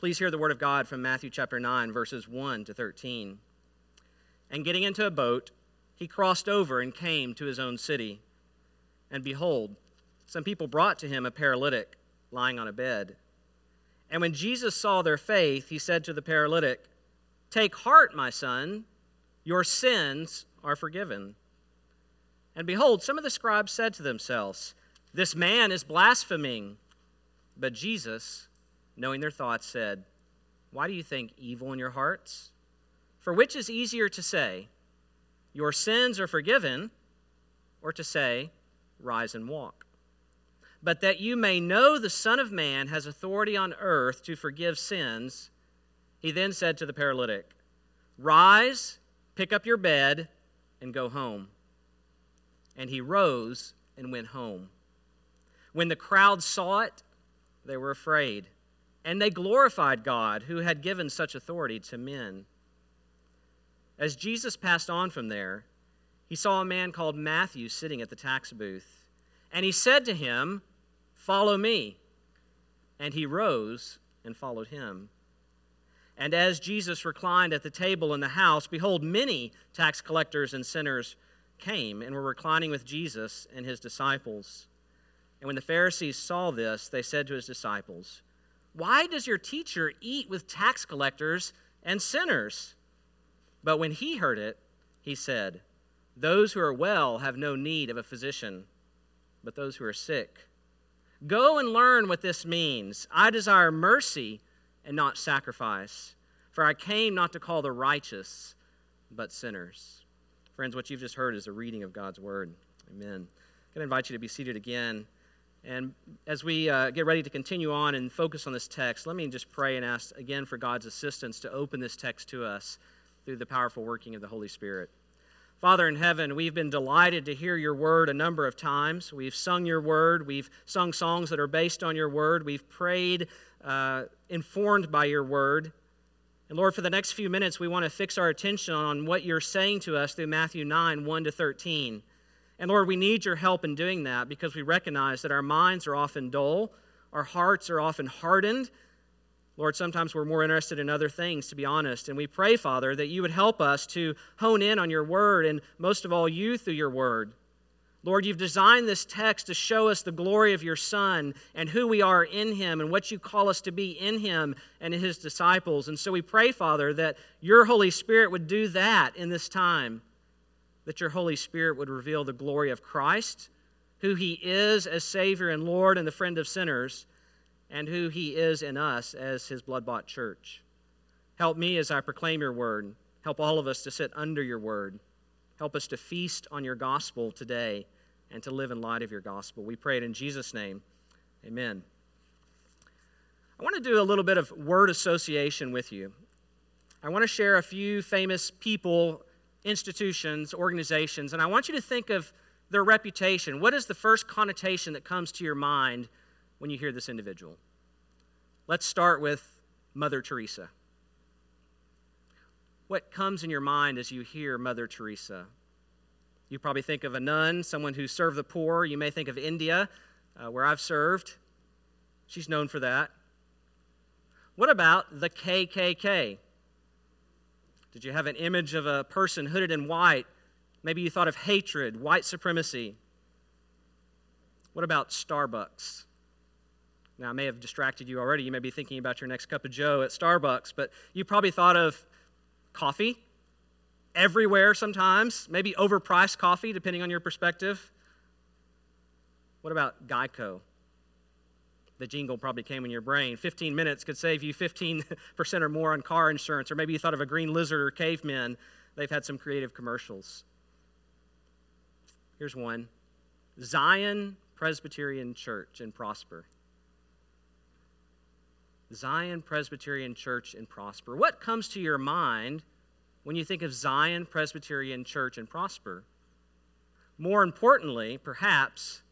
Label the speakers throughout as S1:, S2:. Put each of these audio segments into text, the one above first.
S1: Please hear the word of God from Matthew chapter 9, verses 1 to 13. And getting into a boat, he crossed over and came to his own city. And behold, some people brought to him a paralytic lying on a bed. And when Jesus saw their faith, he said to the paralytic, Take heart, my son, your sins are forgiven. And behold, some of the scribes said to themselves, This man is blaspheming. But Jesus, knowing their thoughts, said, Why do you think evil in your hearts? For which is easier to say, Your sins are forgiven, or to say, Rise and walk? But that you may know the Son of Man has authority on earth to forgive sins, he then said to the paralytic, Rise, pick up your bed, and go home. And he rose and went home. When the crowd saw it, they were afraid and they glorified God who had given such authority to men. As Jesus passed on from there, he saw a man called Matthew sitting at the tax booth. And he said to him, Follow me. And he rose and followed him. And as Jesus reclined at the table in the house, behold, many tax collectors and sinners came and were reclining with Jesus and his disciples. And when the Pharisees saw this, they said to his disciples, why does your teacher eat with tax collectors and sinners? But when he heard it, he said, Those who are well have no need of a physician, but those who are sick. Go and learn what this means. I desire mercy and not sacrifice, for I came not to call the righteous, but sinners. Friends, what you've just heard is a reading of God's word. Amen. I'm going to invite you to be seated again. And as we uh, get ready to continue on and focus on this text, let me just pray and ask again for God's assistance to open this text to us through the powerful working of the Holy Spirit. Father in heaven, we've been delighted to hear your word a number of times. We've sung your word. We've sung songs that are based on your word. We've prayed, uh, informed by your word. And Lord, for the next few minutes, we want to fix our attention on what you're saying to us through Matthew 9 1 to 13. And Lord, we need your help in doing that because we recognize that our minds are often dull, our hearts are often hardened. Lord, sometimes we're more interested in other things, to be honest. And we pray, Father, that you would help us to hone in on your word and most of all, you through your word. Lord, you've designed this text to show us the glory of your Son and who we are in him and what you call us to be in him and in his disciples. And so we pray, Father, that your Holy Spirit would do that in this time that your Holy Spirit would reveal the glory of Christ, who he is as Savior and Lord and the friend of sinners, and who he is in us as his blood bought church. Help me as I proclaim your word. Help all of us to sit under your word. Help us to feast on your gospel today and to live in light of your gospel. We pray it in Jesus' name. Amen. I want to do a little bit of word association with you. I want to share a few famous people institutions, organizations, and I want you to think of their reputation. What is the first connotation that comes to your mind when you hear this individual? Let's start with Mother Teresa. What comes in your mind as you hear Mother Teresa? You probably think of a nun, someone who served the poor. You may think of India, uh, where I've served. She's known for that. What about the KKK? Did you have an image of a person hooded in white? Maybe you thought of hatred, white supremacy. What about Starbucks? Now, I may have distracted you already. You may be thinking about your next cup of Joe at Starbucks, but you probably thought of coffee everywhere sometimes, maybe overpriced coffee, depending on your perspective. What about Geico? The jingle probably came in your brain. 15 minutes could save you 15% or more on car insurance. Or maybe you thought of a green lizard or cavemen. They've had some creative commercials. Here's one Zion Presbyterian Church in Prosper. Zion Presbyterian Church in Prosper. What comes to your mind when you think of Zion Presbyterian Church in Prosper? More importantly, perhaps,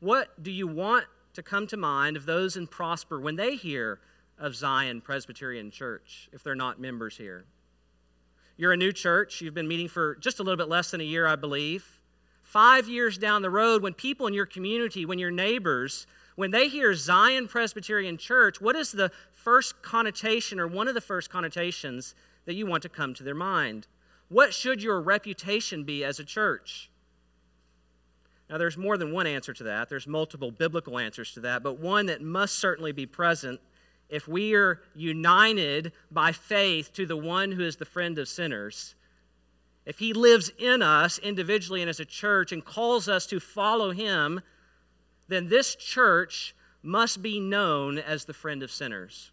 S1: what do you want to come to mind of those in Prosper when they hear of Zion Presbyterian Church, if they're not members here? You're a new church. You've been meeting for just a little bit less than a year, I believe. Five years down the road, when people in your community, when your neighbors, when they hear Zion Presbyterian Church, what is the first connotation or one of the first connotations that you want to come to their mind. What should your reputation be as a church? Now, there's more than one answer to that. There's multiple biblical answers to that, but one that must certainly be present if we are united by faith to the one who is the friend of sinners. If he lives in us individually and as a church and calls us to follow him, then this church must be known as the friend of sinners.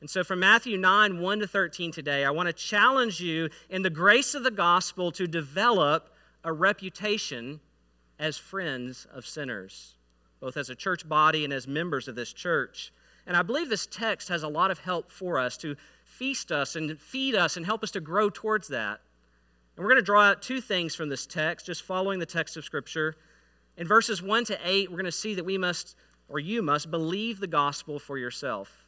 S1: And so, from Matthew 9, 1 to 13 today, I want to challenge you in the grace of the gospel to develop a reputation as friends of sinners, both as a church body and as members of this church. And I believe this text has a lot of help for us to feast us and feed us and help us to grow towards that. And we're going to draw out two things from this text, just following the text of Scripture. In verses 1 to 8, we're going to see that we must, or you must, believe the gospel for yourself.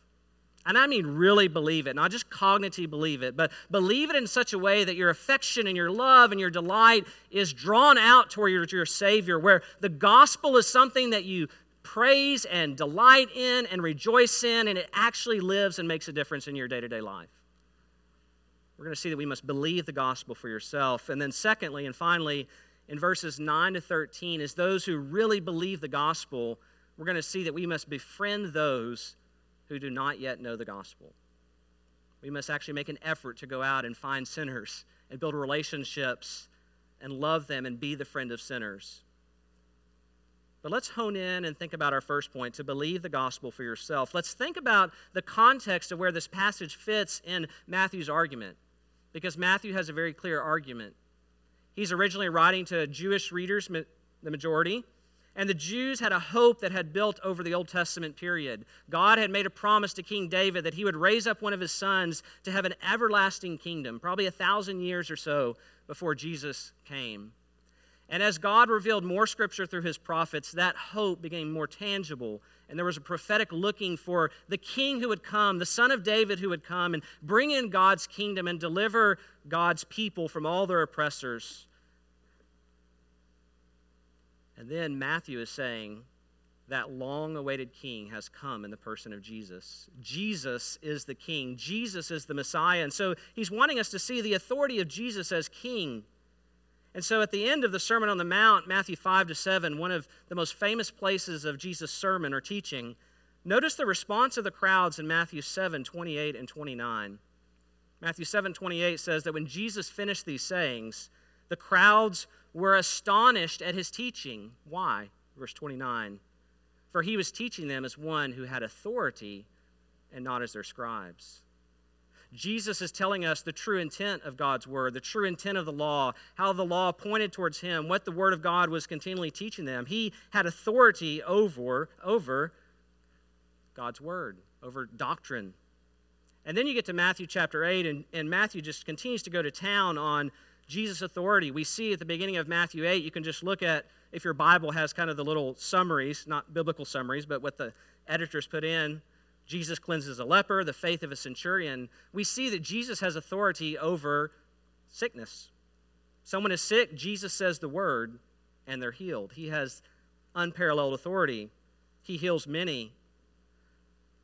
S1: And I mean really believe it, not just cognitively believe it, but believe it in such a way that your affection and your love and your delight is drawn out toward your, your Savior, where the gospel is something that you praise and delight in and rejoice in, and it actually lives and makes a difference in your day to day life. We're going to see that we must believe the gospel for yourself. And then, secondly, and finally, in verses 9 to 13, is those who really believe the gospel, we're going to see that we must befriend those who do not yet know the gospel. We must actually make an effort to go out and find sinners and build relationships and love them and be the friend of sinners. But let's hone in and think about our first point to believe the gospel for yourself. Let's think about the context of where this passage fits in Matthew's argument, because Matthew has a very clear argument. He's originally writing to Jewish readers, the majority, and the Jews had a hope that had built over the Old Testament period. God had made a promise to King David that he would raise up one of his sons to have an everlasting kingdom, probably a thousand years or so before Jesus came. And as God revealed more scripture through his prophets, that hope became more tangible. And there was a prophetic looking for the king who would come, the son of David who would come and bring in God's kingdom and deliver God's people from all their oppressors. And then Matthew is saying that long awaited king has come in the person of Jesus. Jesus is the king, Jesus is the Messiah. And so he's wanting us to see the authority of Jesus as king. And so at the end of the Sermon on the Mount, Matthew 5 to 7, one of the most famous places of Jesus' sermon or teaching, notice the response of the crowds in Matthew 7 28 and 29. Matthew 7 28 says that when Jesus finished these sayings, the crowds were astonished at his teaching. Why? Verse 29 For he was teaching them as one who had authority and not as their scribes. Jesus is telling us the true intent of God's word, the true intent of the law, how the law pointed towards him, what the word of God was continually teaching them. He had authority over, over God's word, over doctrine. And then you get to Matthew chapter 8, and, and Matthew just continues to go to town on Jesus' authority. We see at the beginning of Matthew 8, you can just look at, if your Bible has kind of the little summaries, not biblical summaries, but what the editors put in Jesus cleanses a leper, the faith of a centurion, we see that Jesus has authority over sickness. Someone is sick, Jesus says the word, and they're healed. He has unparalleled authority. He heals many.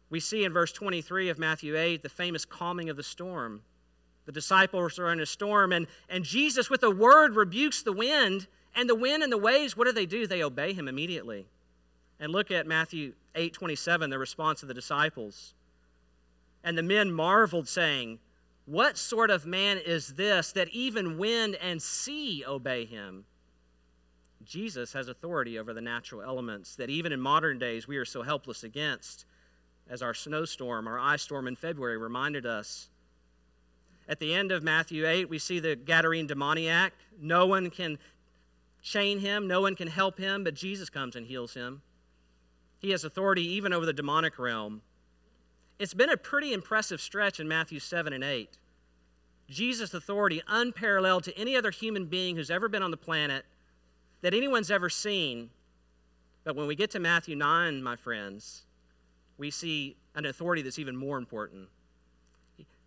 S1: We see in verse 23 of Matthew 8 the famous calming of the storm. The disciples are in a storm, and, and Jesus, with a word, rebukes the wind. And the wind and the waves, what do they do? They obey him immediately. And look at Matthew 8 27, the response of the disciples. And the men marveled, saying, What sort of man is this that even wind and sea obey him? Jesus has authority over the natural elements that even in modern days we are so helpless against, as our snowstorm, our ice storm in February reminded us. At the end of Matthew 8, we see the Gadarene demoniac. No one can chain him, no one can help him, but Jesus comes and heals him. He has authority even over the demonic realm. It's been a pretty impressive stretch in Matthew 7 and 8. Jesus' authority, unparalleled to any other human being who's ever been on the planet, that anyone's ever seen. But when we get to Matthew 9, my friends, we see an authority that's even more important.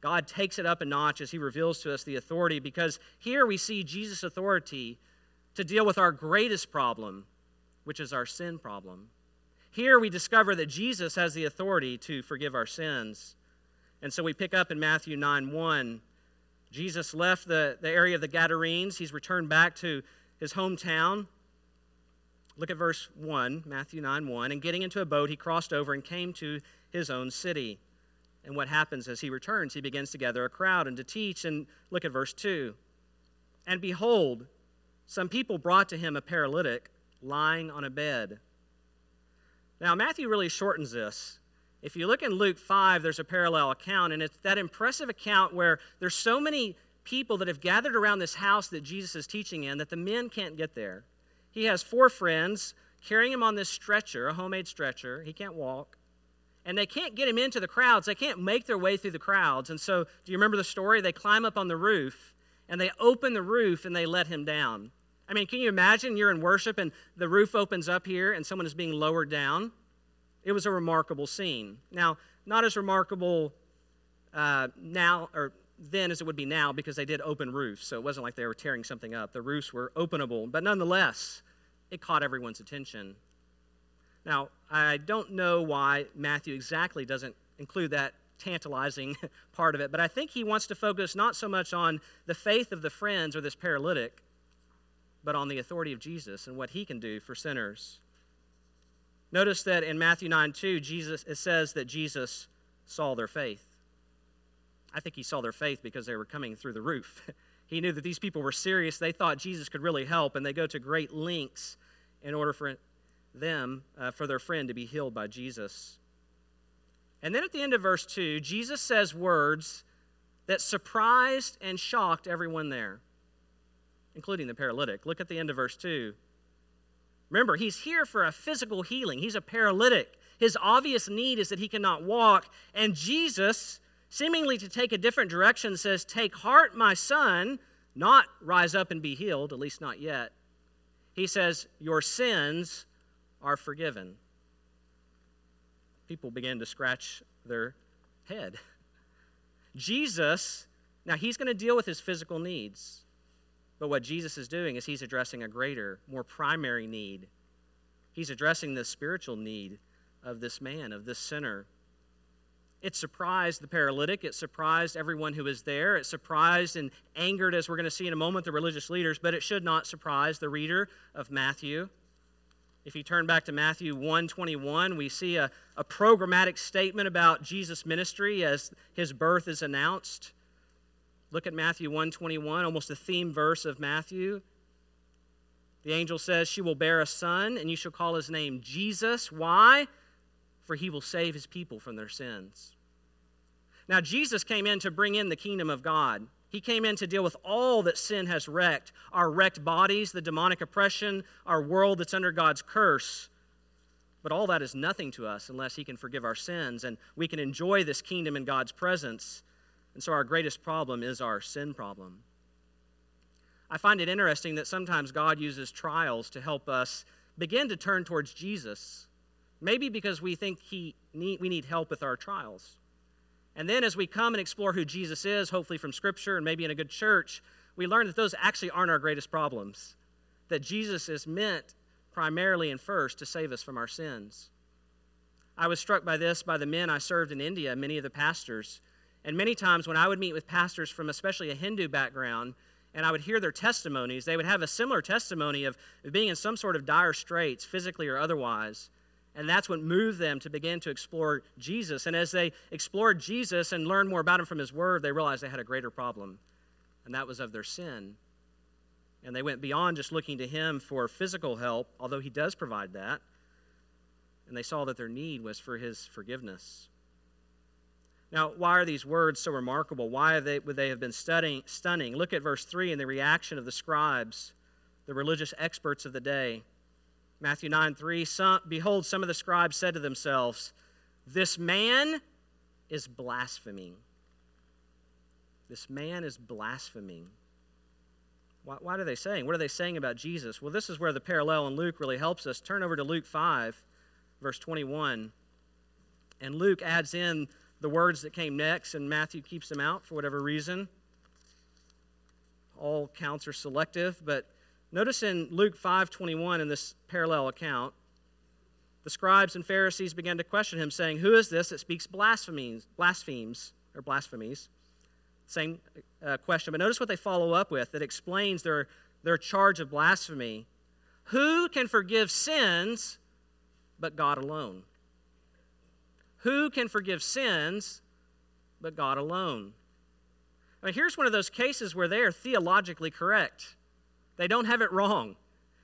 S1: God takes it up a notch as he reveals to us the authority because here we see Jesus' authority to deal with our greatest problem, which is our sin problem. Here we discover that Jesus has the authority to forgive our sins. And so we pick up in Matthew 9 1. Jesus left the, the area of the Gadarenes. He's returned back to his hometown. Look at verse 1, Matthew 9 1. And getting into a boat, he crossed over and came to his own city. And what happens as he returns? He begins to gather a crowd and to teach. And look at verse 2. And behold, some people brought to him a paralytic lying on a bed. Now, Matthew really shortens this. If you look in Luke 5, there's a parallel account, and it's that impressive account where there's so many people that have gathered around this house that Jesus is teaching in that the men can't get there. He has four friends carrying him on this stretcher, a homemade stretcher. He can't walk. And they can't get him into the crowds. They can't make their way through the crowds. And so, do you remember the story? They climb up on the roof and they open the roof and they let him down. I mean, can you imagine you're in worship and the roof opens up here and someone is being lowered down? It was a remarkable scene. Now, not as remarkable uh, now or then as it would be now because they did open roofs, so it wasn't like they were tearing something up. The roofs were openable, but nonetheless, it caught everyone's attention. Now, I don't know why Matthew exactly doesn't include that tantalizing part of it, but I think he wants to focus not so much on the faith of the friends or this paralytic, but on the authority of Jesus and what he can do for sinners. Notice that in Matthew 9 2, Jesus, it says that Jesus saw their faith. I think he saw their faith because they were coming through the roof. he knew that these people were serious. They thought Jesus could really help, and they go to great lengths in order for them, uh, for their friend to be healed by Jesus. And then at the end of verse 2, Jesus says words that surprised and shocked everyone there including the paralytic. Look at the end of verse 2. Remember, he's here for a physical healing. He's a paralytic. His obvious need is that he cannot walk. And Jesus, seemingly to take a different direction, says, Take heart, my son, not rise up and be healed, at least not yet. He says, Your sins are forgiven. People begin to scratch their head. Jesus, now he's going to deal with his physical needs. But what Jesus is doing is he's addressing a greater, more primary need. He's addressing the spiritual need of this man, of this sinner. It surprised the paralytic. It surprised everyone who was there. It surprised and angered, as we're going to see in a moment, the religious leaders, but it should not surprise the reader of Matthew. If you turn back to Matthew 121, we see a, a programmatic statement about Jesus' ministry as his birth is announced. Look at Matthew 121, almost a theme verse of Matthew. The angel says, She will bear a son, and you shall call his name Jesus. Why? For he will save his people from their sins. Now, Jesus came in to bring in the kingdom of God. He came in to deal with all that sin has wrecked our wrecked bodies, the demonic oppression, our world that's under God's curse. But all that is nothing to us unless He can forgive our sins and we can enjoy this kingdom in God's presence. And so our greatest problem is our sin problem. I find it interesting that sometimes God uses trials to help us begin to turn towards Jesus, maybe because we think he need, we need help with our trials. And then as we come and explore who Jesus is, hopefully from Scripture and maybe in a good church, we learn that those actually aren't our greatest problems. That Jesus is meant primarily and first to save us from our sins. I was struck by this by the men I served in India, many of the pastors and many times when I would meet with pastors from especially a Hindu background, and I would hear their testimonies, they would have a similar testimony of being in some sort of dire straits, physically or otherwise. And that's what moved them to begin to explore Jesus. And as they explored Jesus and learned more about him from his word, they realized they had a greater problem, and that was of their sin. And they went beyond just looking to him for physical help, although he does provide that. And they saw that their need was for his forgiveness. Now, why are these words so remarkable? Why they, would they have been studying, stunning? Look at verse 3 and the reaction of the scribes, the religious experts of the day. Matthew 9 3 some, Behold, some of the scribes said to themselves, This man is blaspheming. This man is blaspheming. Why, what are they saying? What are they saying about Jesus? Well, this is where the parallel in Luke really helps us. Turn over to Luke 5, verse 21. And Luke adds in the words that came next, and Matthew keeps them out for whatever reason. All counts are selective, but notice in Luke 5:21 in this parallel account, the scribes and Pharisees began to question him, saying, Who is this that speaks blasphemies, blasphemes, or blasphemies? Same uh, question. But notice what they follow up with that explains their, their charge of blasphemy. Who can forgive sins but God alone? Who can forgive sins but God alone? I mean, here's one of those cases where they are theologically correct. They don't have it wrong.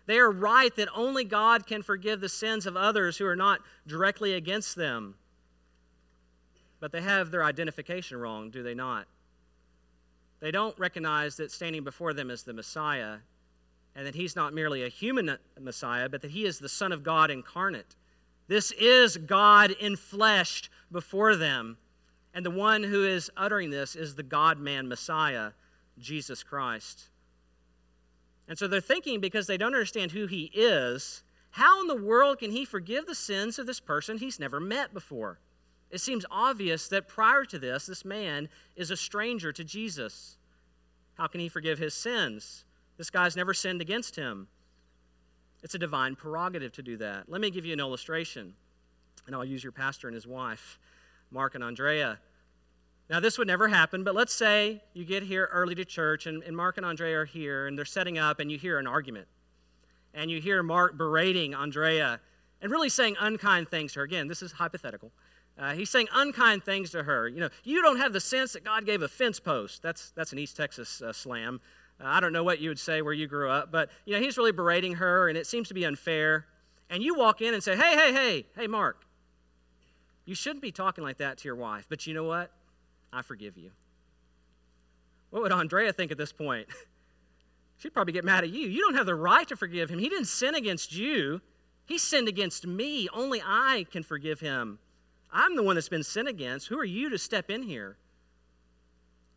S1: They are right that only God can forgive the sins of others who are not directly against them. But they have their identification wrong, do they not? They don't recognize that standing before them is the Messiah, and that he's not merely a human Messiah, but that he is the Son of God incarnate. This is God enfleshed before them. And the one who is uttering this is the God man Messiah, Jesus Christ. And so they're thinking because they don't understand who he is, how in the world can he forgive the sins of this person he's never met before? It seems obvious that prior to this, this man is a stranger to Jesus. How can he forgive his sins? This guy's never sinned against him. It's a divine prerogative to do that. Let me give you an illustration, and I'll use your pastor and his wife, Mark and Andrea. Now, this would never happen, but let's say you get here early to church, and, and Mark and Andrea are here, and they're setting up, and you hear an argument. And you hear Mark berating Andrea and really saying unkind things to her. Again, this is hypothetical. Uh, he's saying unkind things to her. You know, you don't have the sense that God gave a fence post. That's, that's an East Texas uh, slam. Uh, I don't know what you would say where you grew up, but, you know, he's really berating her, and it seems to be unfair. And you walk in and say, hey, hey, hey, hey, Mark, you shouldn't be talking like that to your wife. But you know what? I forgive you. What would Andrea think at this point? She'd probably get mad at you. You don't have the right to forgive him. He didn't sin against you, he sinned against me. Only I can forgive him. I'm the one that's been sinned against. Who are you to step in here?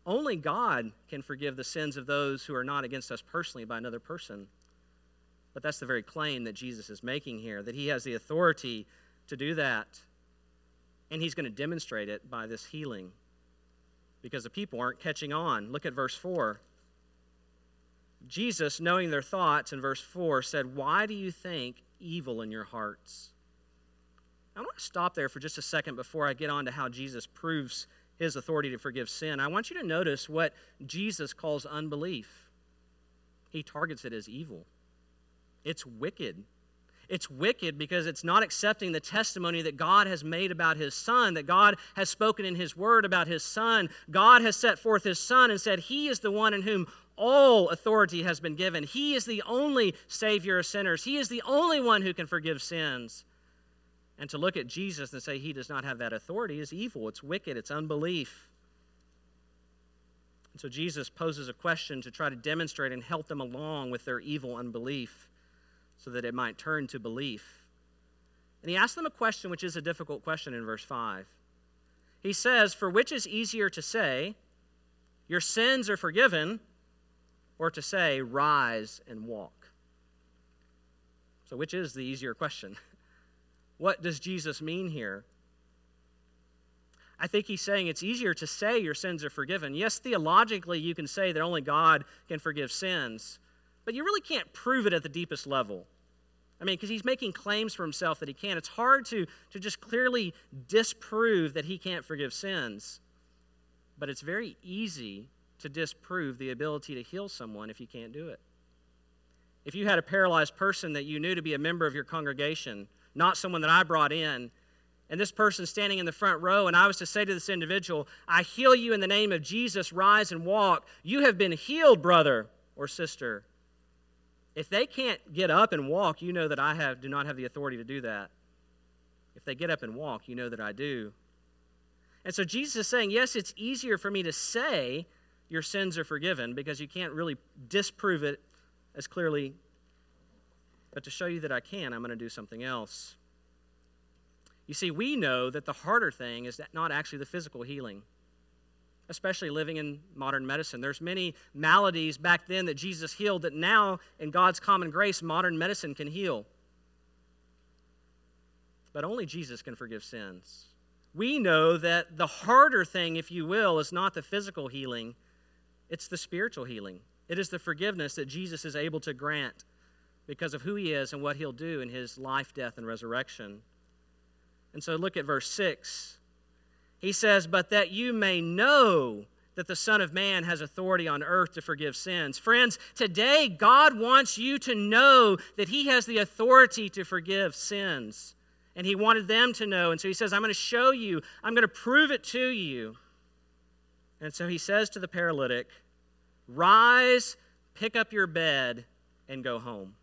S1: Only God can forgive the sins of those who are not against us personally by another person. But that's the very claim that Jesus is making here that he has the authority to do that. And he's going to demonstrate it by this healing because the people aren't catching on. Look at verse 4. Jesus, knowing their thoughts in verse 4, said, Why do you think evil in your hearts? I want to stop there for just a second before I get on to how Jesus proves his authority to forgive sin. I want you to notice what Jesus calls unbelief. He targets it as evil, it's wicked. It's wicked because it's not accepting the testimony that God has made about his son, that God has spoken in his word about his son. God has set forth his son and said, He is the one in whom all authority has been given. He is the only Savior of sinners, He is the only one who can forgive sins. And to look at Jesus and say He does not have that authority is evil, it's wicked, it's unbelief. And so Jesus poses a question to try to demonstrate and help them along with their evil unbelief so that it might turn to belief. And he asks them a question which is a difficult question in verse 5. He says, For which is easier to say, Your sins are forgiven, or to say, Rise and walk? So, which is the easier question? What does Jesus mean here? I think he's saying it's easier to say your sins are forgiven. Yes, theologically, you can say that only God can forgive sins, but you really can't prove it at the deepest level. I mean, because he's making claims for himself that he can. It's hard to, to just clearly disprove that he can't forgive sins. But it's very easy to disprove the ability to heal someone if you can't do it. If you had a paralyzed person that you knew to be a member of your congregation, not someone that I brought in, and this person standing in the front row, and I was to say to this individual, I heal you in the name of Jesus, rise and walk. You have been healed, brother or sister. If they can't get up and walk, you know that I have, do not have the authority to do that. If they get up and walk, you know that I do. And so Jesus is saying, yes, it's easier for me to say your sins are forgiven because you can't really disprove it as clearly. But to show you that I can, I'm going to do something else. You see, we know that the harder thing is not actually the physical healing especially living in modern medicine. There's many maladies back then that Jesus healed that now in God's common grace modern medicine can heal. But only Jesus can forgive sins. We know that the harder thing, if you will, is not the physical healing, it's the spiritual healing. It is the forgiveness that Jesus is able to grant because of who he is and what he'll do in his life, death, and resurrection. And so look at verse 6. He says, But that you may know that the Son of Man has authority on earth to forgive sins. Friends, today God wants you to know that He has the authority to forgive sins. And He wanted them to know. And so He says, I'm going to show you, I'm going to prove it to you. And so He says to the paralytic, Rise, pick up your bed, and go home.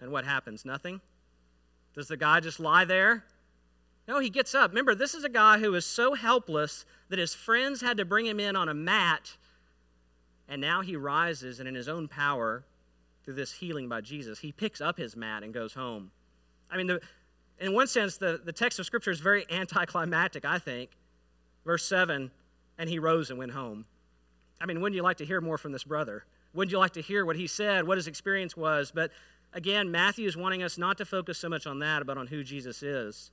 S1: And what happens? Nothing? Does the guy just lie there? No, he gets up. Remember, this is a guy who is so helpless that his friends had to bring him in on a mat. And now he rises, and in his own power, through this healing by Jesus, he picks up his mat and goes home. I mean, the, in one sense, the, the text of Scripture is very anticlimactic, I think. Verse 7 and he rose and went home. I mean, wouldn't you like to hear more from this brother? Wouldn't you like to hear what he said, what his experience was? But again, Matthew is wanting us not to focus so much on that, but on who Jesus is.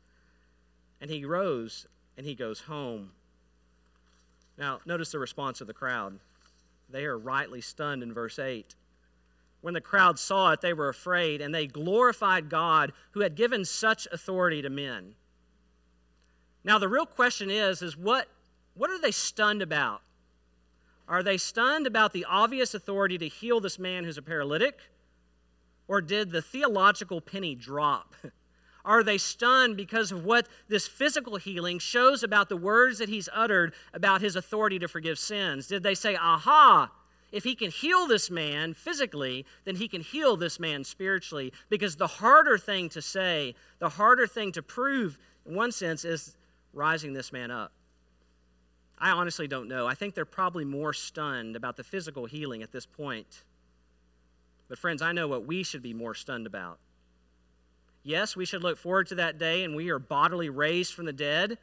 S1: And he rose and he goes home. Now, notice the response of the crowd. They are rightly stunned in verse 8. When the crowd saw it, they were afraid, and they glorified God who had given such authority to men. Now, the real question is, is what, what are they stunned about? Are they stunned about the obvious authority to heal this man who's a paralytic? Or did the theological penny drop? Are they stunned because of what this physical healing shows about the words that he's uttered about his authority to forgive sins? Did they say, aha, if he can heal this man physically, then he can heal this man spiritually? Because the harder thing to say, the harder thing to prove, in one sense, is rising this man up. I honestly don't know. I think they're probably more stunned about the physical healing at this point. But, friends, I know what we should be more stunned about. Yes, we should look forward to that day and we are bodily raised from the dead.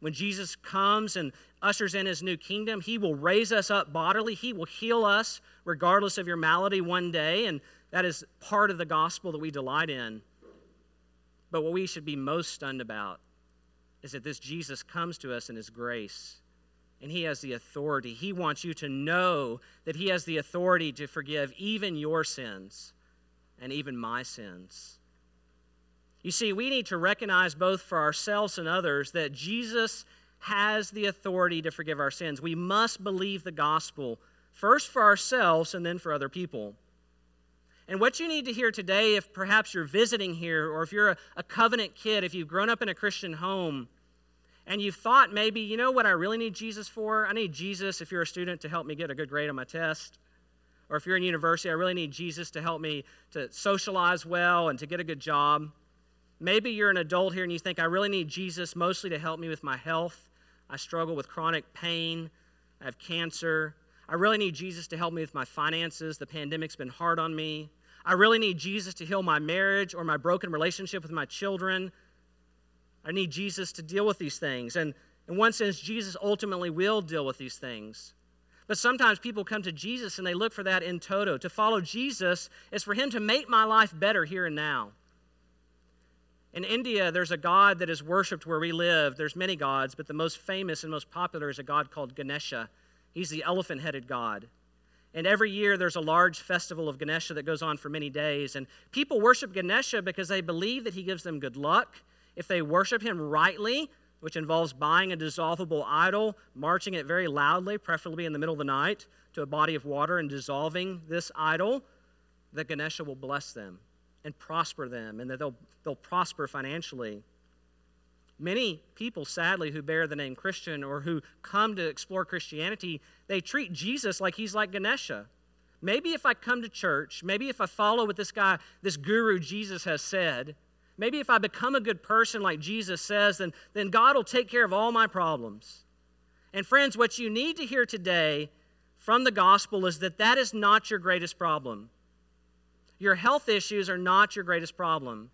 S1: When Jesus comes and ushers in his new kingdom, he will raise us up bodily. He will heal us regardless of your malady one day. And that is part of the gospel that we delight in. But what we should be most stunned about is that this Jesus comes to us in his grace and he has the authority. He wants you to know that he has the authority to forgive even your sins and even my sins. You see, we need to recognize both for ourselves and others that Jesus has the authority to forgive our sins. We must believe the gospel, first for ourselves and then for other people. And what you need to hear today, if perhaps you're visiting here or if you're a, a, covenant kid, if you've grown up in a Christian home, and you've thought maybe, you know what I really need Jesus for? I need Jesus, if you're a student, to help me get a good grade on my test. Or if you're in university, I really need Jesus to help me to socialize well and to get a good job. Maybe you're an adult here and you think, I really need Jesus mostly to help me with my health. I struggle with chronic pain. I have cancer. I really need Jesus to help me with my finances. The pandemic's been hard on me. I really need Jesus to heal my marriage or my broken relationship with my children. I need Jesus to deal with these things. And in one sense, Jesus ultimately will deal with these things. But sometimes people come to Jesus and they look for that in toto. To follow Jesus is for Him to make my life better here and now. In India, there's a god that is worshipped where we live. There's many gods, but the most famous and most popular is a god called Ganesha. He's the elephant headed god. And every year there's a large festival of Ganesha that goes on for many days. And people worship Ganesha because they believe that he gives them good luck. If they worship him rightly, which involves buying a dissolvable idol, marching it very loudly, preferably in the middle of the night, to a body of water and dissolving this idol, that Ganesha will bless them and prosper them and that they'll, they'll prosper financially. Many people, sadly, who bear the name Christian or who come to explore Christianity, they treat Jesus like he's like Ganesha. Maybe if I come to church, maybe if I follow what this guy, this guru Jesus has said, maybe if I become a good person like Jesus says, then, then God will take care of all my problems. And friends, what you need to hear today from the gospel is that that is not your greatest problem. Your health issues are not your greatest problem.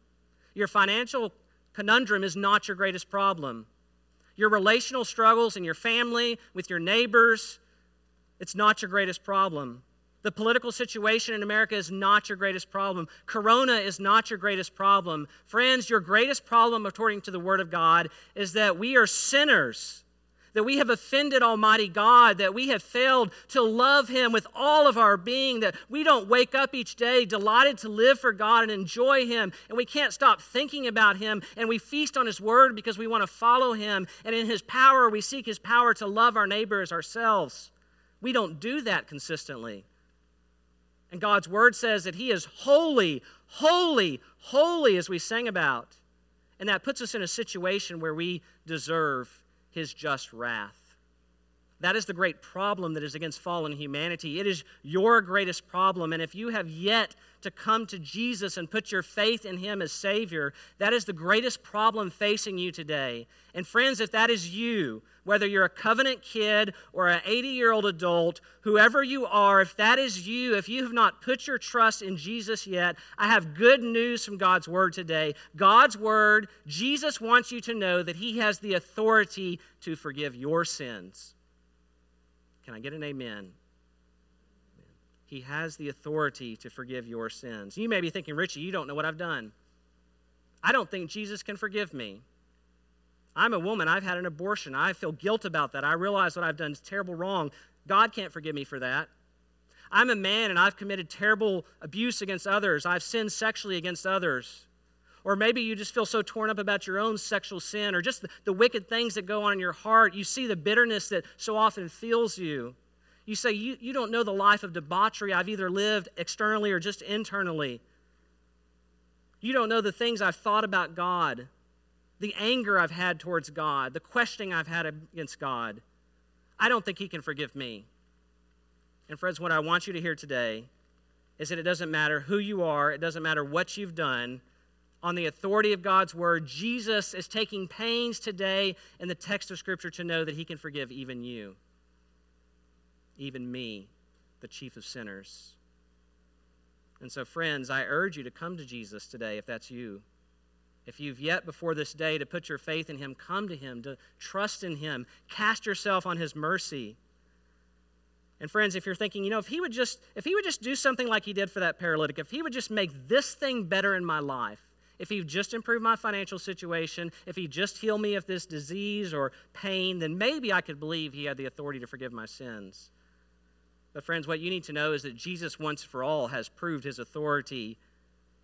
S1: Your financial conundrum is not your greatest problem. Your relational struggles in your family, with your neighbors, it's not your greatest problem. The political situation in America is not your greatest problem. Corona is not your greatest problem. Friends, your greatest problem, according to the Word of God, is that we are sinners, that we have offended Almighty God, that we have failed to love Him with all of our being, that we don't wake up each day delighted to live for God and enjoy Him, and we can't stop thinking about Him, and we feast on His Word because we want to follow Him, and in His power, we seek His power to love our neighbors ourselves. We don't do that consistently. And God's Word says that He is holy, holy, holy, as we sang about. And that puts us in a situation where we deserve his just wrath. That is the great problem that is against fallen humanity. It is your greatest problem. And if you have yet to come to Jesus and put your faith in Him as Savior, that is the greatest problem facing you today. And friends, if that is you, whether you're a covenant kid or an 80 year old adult, whoever you are, if that is you, if you have not put your trust in Jesus yet, I have good news from God's Word today. God's Word, Jesus wants you to know that He has the authority to forgive your sins. Can I get an amen? He has the authority to forgive your sins. You may be thinking, Richey, you don't know what I've done. I don't think Jesus can forgive me. I'm a woman. I've had an abortion. I feel guilt about that. I realize what I've done is terrible wrong. God can't forgive me for that. I'm a man and I've committed terrible abuse against others. I've sinned sexually against others. Or maybe you just feel so torn up about your own sexual sin or just the, the wicked things that go on in your heart. You see the bitterness that so often fills you. You say, you, you don't know the life of debauchery I've either lived externally or just internally. You don't know the things I've thought about God, the anger I've had towards God, the questioning I've had against God. I don't think He can forgive me. And, friends, what I want you to hear today is that it doesn't matter who you are, it doesn't matter what you've done, on the authority of God's word, Jesus is taking pains today in the text of Scripture to know that he can forgive even you, even me, the chief of sinners. And so, friends, I urge you to come to Jesus today if that's you. If you've yet before this day to put your faith in him, come to him, to trust in him, cast yourself on his mercy. And friends, if you're thinking, you know, if he would just if he would just do something like he did for that paralytic, if he would just make this thing better in my life, if he just improved my financial situation, if he just healed me of this disease or pain, then maybe I could believe he had the authority to forgive my sins. But, friends, what you need to know is that Jesus, once for all, has proved his authority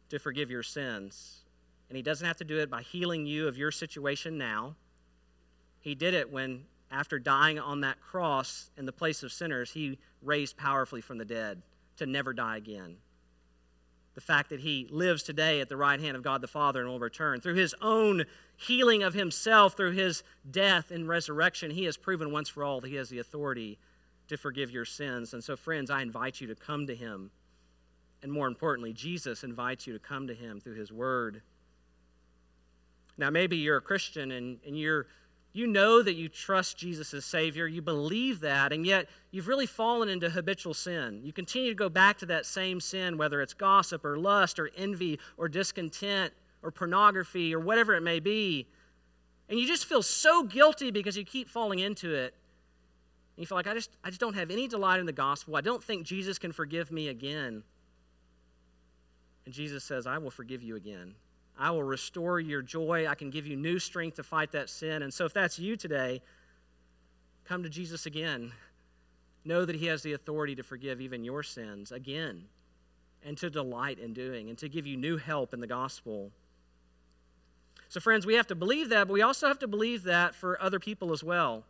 S1: to forgive your sins. And he doesn't have to do it by healing you of your situation now. He did it when, after dying on that cross in the place of sinners, he raised powerfully from the dead to never die again the fact that he lives today at the right hand of God the Father and will return. Through his own healing of himself, through his death and resurrection, he has proven once for all that he has the authority to forgive your sins. And so, friends, I invite you to come to him. And more importantly, Jesus invites you to come to him through his word. Now, maybe you're a Christian and, and you're you know that you trust Jesus as Savior, you believe that, and yet you've really fallen into habitual sin. You continue to go back to that same sin, whether it's gossip or lust or envy or discontent or pornography or whatever it may be. And you just feel so guilty because you keep falling into it. And you feel like, I just, I just don't have any delight in the gospel. I don't think Jesus can forgive me again. And Jesus says, I will forgive you again. I will restore your joy. I can give you new strength to fight that sin. And so, if that's you today, come to Jesus again. Know that He has the authority to forgive even your sins again and to delight in doing and to give you new help in the gospel. So, friends, we have to believe that, but we also have to believe that for other people as well.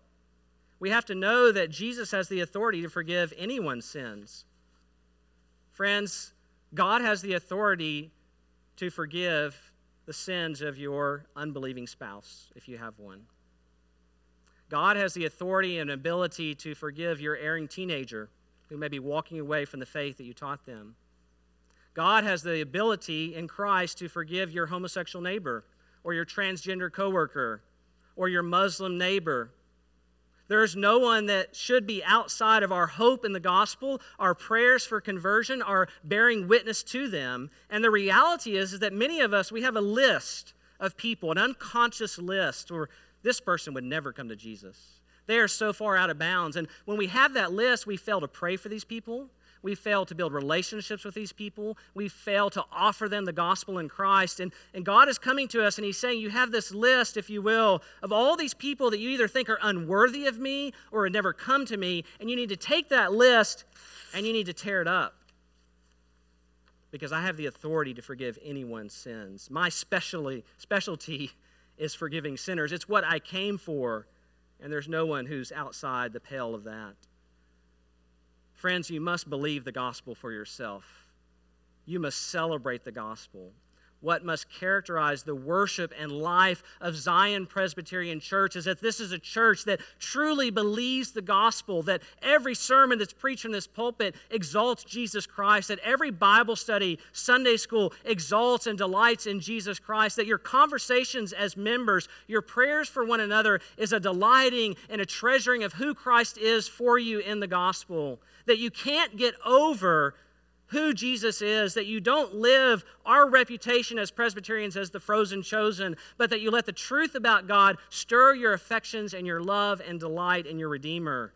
S1: We have to know that Jesus has the authority to forgive anyone's sins. Friends, God has the authority to forgive the sins of your unbelieving spouse, if you have one. God has the authority and ability to forgive your erring teenager who may be walking away from the faith that you taught them. God has the ability in Christ to forgive your homosexual neighbor or your transgender coworker or your Muslim neighbor there's no one that should be outside of our hope in the gospel. Our prayers for conversion are bearing witness to them. And the reality is, is that many of us, we have a list of people, an unconscious list, where this person would never come to Jesus. They are so far out of bounds. And when we have that list, we fail to pray for these people. We fail to build relationships with these people. We fail to offer them the gospel in Christ. And, and God is coming to us and He's saying, You have this list, if you will, of all these people that you either think are unworthy of me or had never come to me. And you need to take that list and you need to tear it up. Because I have the authority to forgive anyone's sins. My specialty, specialty is forgiving sinners. It's what I came for, and there's no one who's outside the pale of that. Friends, you must believe the gospel for yourself. You must celebrate the gospel what must characterize the worship and life of Zion Presbyterian Church is that this is a church that truly believes the gospel, that every sermon that's preached from this pulpit exalts Jesus Christ, that every Bible study, Sunday school exalts and delights in Jesus Christ, that your conversations as members, your prayers for one another is a delighting and a treasuring of who Christ is for you in the gospel, that you can't get over who Jesus is, that you don't live our reputation as Presbyterians as the frozen chosen, but that you let the truth about God stir your affections and your love and delight in your Redeemer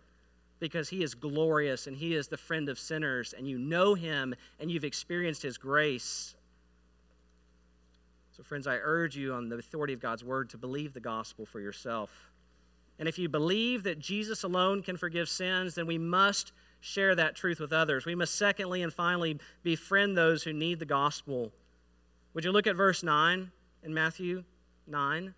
S1: because he is glorious and he is the friend of sinners, and you know him and you've experienced his grace. So, friends, I urge you on the authority of God's word to believe the gospel for yourself. And if you believe that Jesus alone can forgive sins, then we must share that truth with others. We must, secondly and finally, befriend those who need the gospel. Would you look at verse 9 in Matthew 9?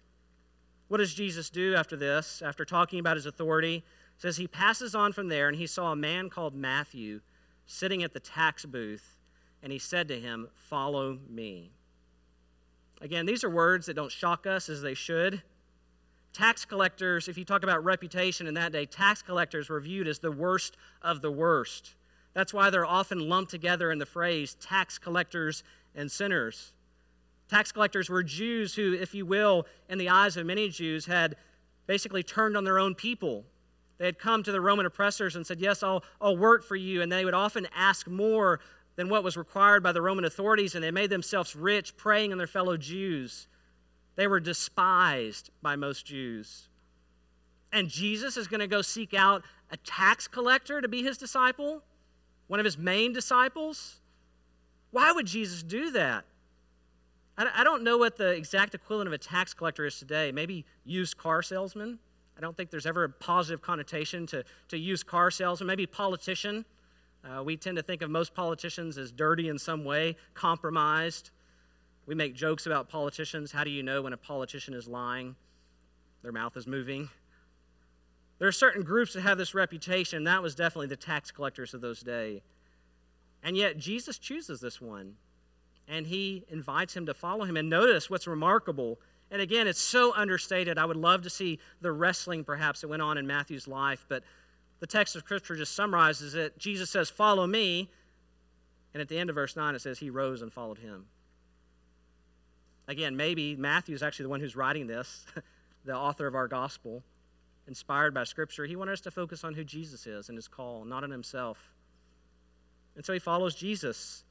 S1: What does Jesus do after this, after talking about his authority? It says he passes on from there and he saw a man called Matthew sitting at the tax booth, and he said to him, Follow me. Again, these are words that don't shock us as they should. Tax collectors, if you talk about reputation in that day, tax collectors were viewed as the worst of the worst. That's why they're often lumped together in the phrase tax collectors and sinners. Tax collectors were Jews who, if you will, in the eyes of many Jews, had basically turned on their own people. They had come to the Roman oppressors and said, Yes, I'll, I'll work for you. And they would often ask more than what was required by the Roman authorities, and they made themselves rich preying on their fellow Jews. They were despised by most Jews. And Jesus is going to go seek out a tax collector to be his disciple, one of his main disciples. Why would Jesus do that? I don't know what the exact equivalent of a tax collector is today. Maybe used car salesman. I don't think there's ever a positive connotation to, to used car salesman. Maybe politician. Uh, we tend to think of most politicians as dirty in some way, compromised. We make jokes about politicians. How do you know when a politician is lying? Their mouth is moving. There are certain groups that have this reputation. That was definitely the tax collectors of those days. And yet, Jesus chooses this one, and he invites him to follow him. And notice what's remarkable. And again, it's so understated. I would love to see the wrestling, perhaps, that went on in Matthew's life, but the text of Scripture just summarizes it. Jesus says, Follow me. And at the end of verse 9, it says, He rose and followed him. Again, maybe Matthew is actually the one who's writing this, the author of our gospel, inspired by Scripture. He wanted us to focus on who Jesus is and his call, not on himself. And so he follows Jesus.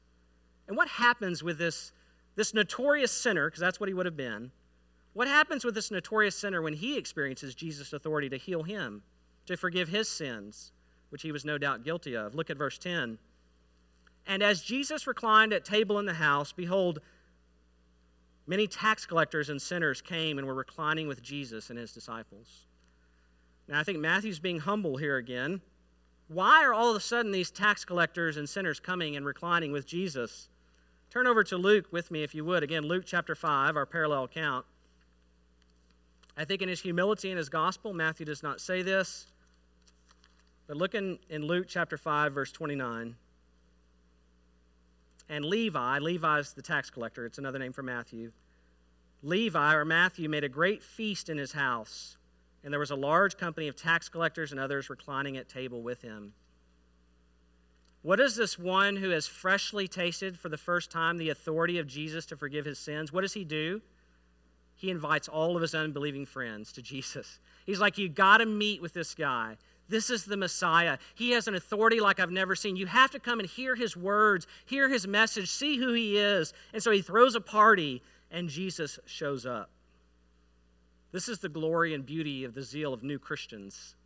S1: And what happens with this, this notorious sinner, because that's what he would have been, what happens with this notorious sinner when he experiences Jesus' authority to heal him, to forgive his sins, which he was no doubt guilty of? Look at verse 10. And as Jesus reclined at table in the house, behold, Many tax collectors and sinners came and were reclining with Jesus and his disciples. Now, I think Matthew's being humble here again. Why are all of a sudden these tax collectors and sinners coming and reclining with Jesus? Turn over to Luke with me, if you would. Again, Luke chapter 5, our parallel account. I think in his humility in his gospel, Matthew does not say this. But look in, in Luke chapter 5, verse 29 and Levi, Levi is the tax collector, it's another name for Matthew. Levi, or Matthew, made a great feast in his house, and there was a large company of tax collectors and others reclining at table with him. What does this one who has freshly tasted for the first time the authority of Jesus to forgive his sins, what does he do? He invites all of his unbelieving friends to Jesus. He's like, You got to meet with this guy. This is the Messiah. He has an authority like I've never seen. You have to come and hear his words, hear his message, see who he is. And so he throws a party, and Jesus shows up. This is the glory and beauty of the zeal of new Christians.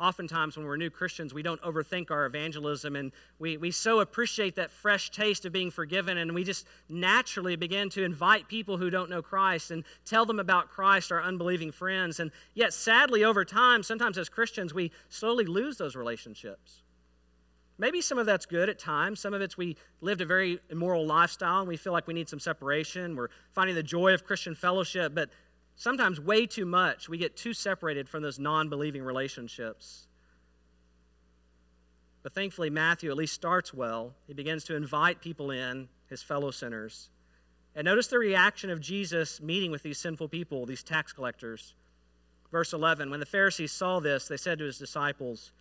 S1: Oftentimes, when we're new Christians, we don't overthink our evangelism and we, we so appreciate that fresh taste of being forgiven, and we just naturally begin to invite people who don't know Christ and tell them about Christ, our unbelieving friends. And yet, sadly, over time, sometimes as Christians, we slowly lose those relationships. Maybe some of that's good at times. Some of it's we lived a very immoral lifestyle and we feel like we need some separation. We're finding the joy of Christian fellowship, but sometimes way too much. We get too separated from those non believing relationships. But thankfully, Matthew at least starts well. He begins to invite people in, his fellow sinners. And notice the reaction of Jesus meeting with these sinful people, these tax collectors. Verse 11 When the Pharisees saw this, they said to his disciples,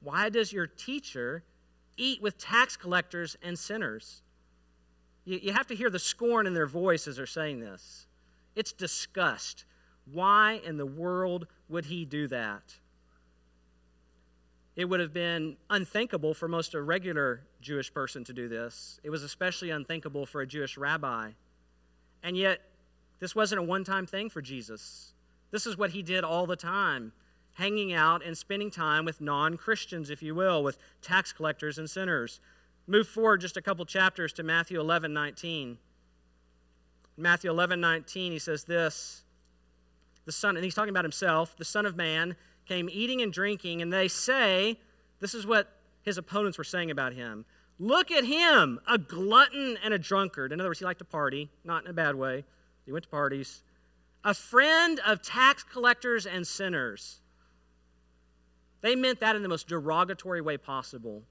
S1: Why does your teacher eat with tax collectors and sinners? You, you have to hear the scorn in their voice as they're saying this. It's disgust. Why in the world would he do that? It would have been unthinkable for most a regular Jewish person to do this. It was especially unthinkable for a Jewish rabbi. And yet, this wasn't a one time thing for Jesus. This is what he did all the time, hanging out and spending time with non Christians, if you will, with tax collectors and sinners. Move forward just a couple chapters to Matthew 11 19. Matthew 11, 19, he says this The Son, and he's talking about himself, the Son of Man came eating and drinking, and they say, this is what his opponents were saying about him. Look at him, a glutton and a drunkard. In other words, he liked to party, not in a bad way. He went to parties. A friend of tax collectors and sinners. They meant that in the most derogatory way possible.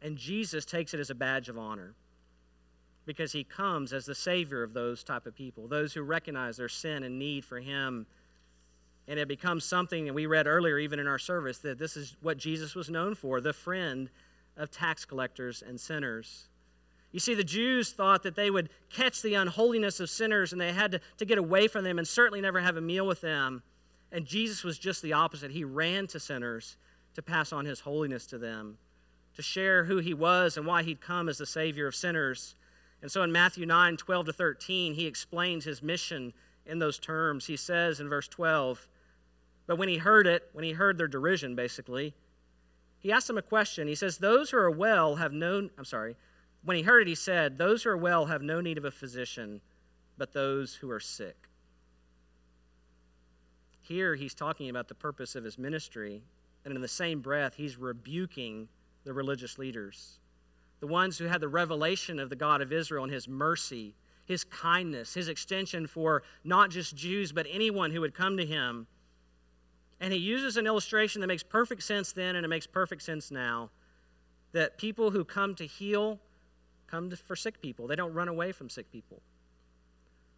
S1: And Jesus takes it as a badge of honor because he comes as the savior of those type of people those who recognize their sin and need for him. And it becomes something that we read earlier even in our service that this is what jesus was known for the friend of tax collectors and sinners. You see the jews thought that they would catch the unholiness of sinners and they had to, to get away from them and certainly never have a meal with them. And jesus was just the opposite. He ran to sinners to pass on his holiness to them to share who he was and why he'd come as the savior of sinners and so in Matthew 9, 12 to 13, he explains his mission in those terms. He says in verse 12, But when he heard it, when he heard their derision, basically, he asked them a question. He says, Those who are well have no, I'm sorry, when he heard it, he said, Those who are well have no need of a physician, but those who are sick. Here he's talking about the purpose of his ministry, and in the same breath, he's rebuking the religious leaders the ones who had the revelation of the God of Israel and his mercy, his kindness, his extension for not just Jews, but anyone who would come to him. And he uses an illustration that makes perfect sense then and it makes perfect sense now that people who come to heal come to, for sick people, they don't run away from sick people.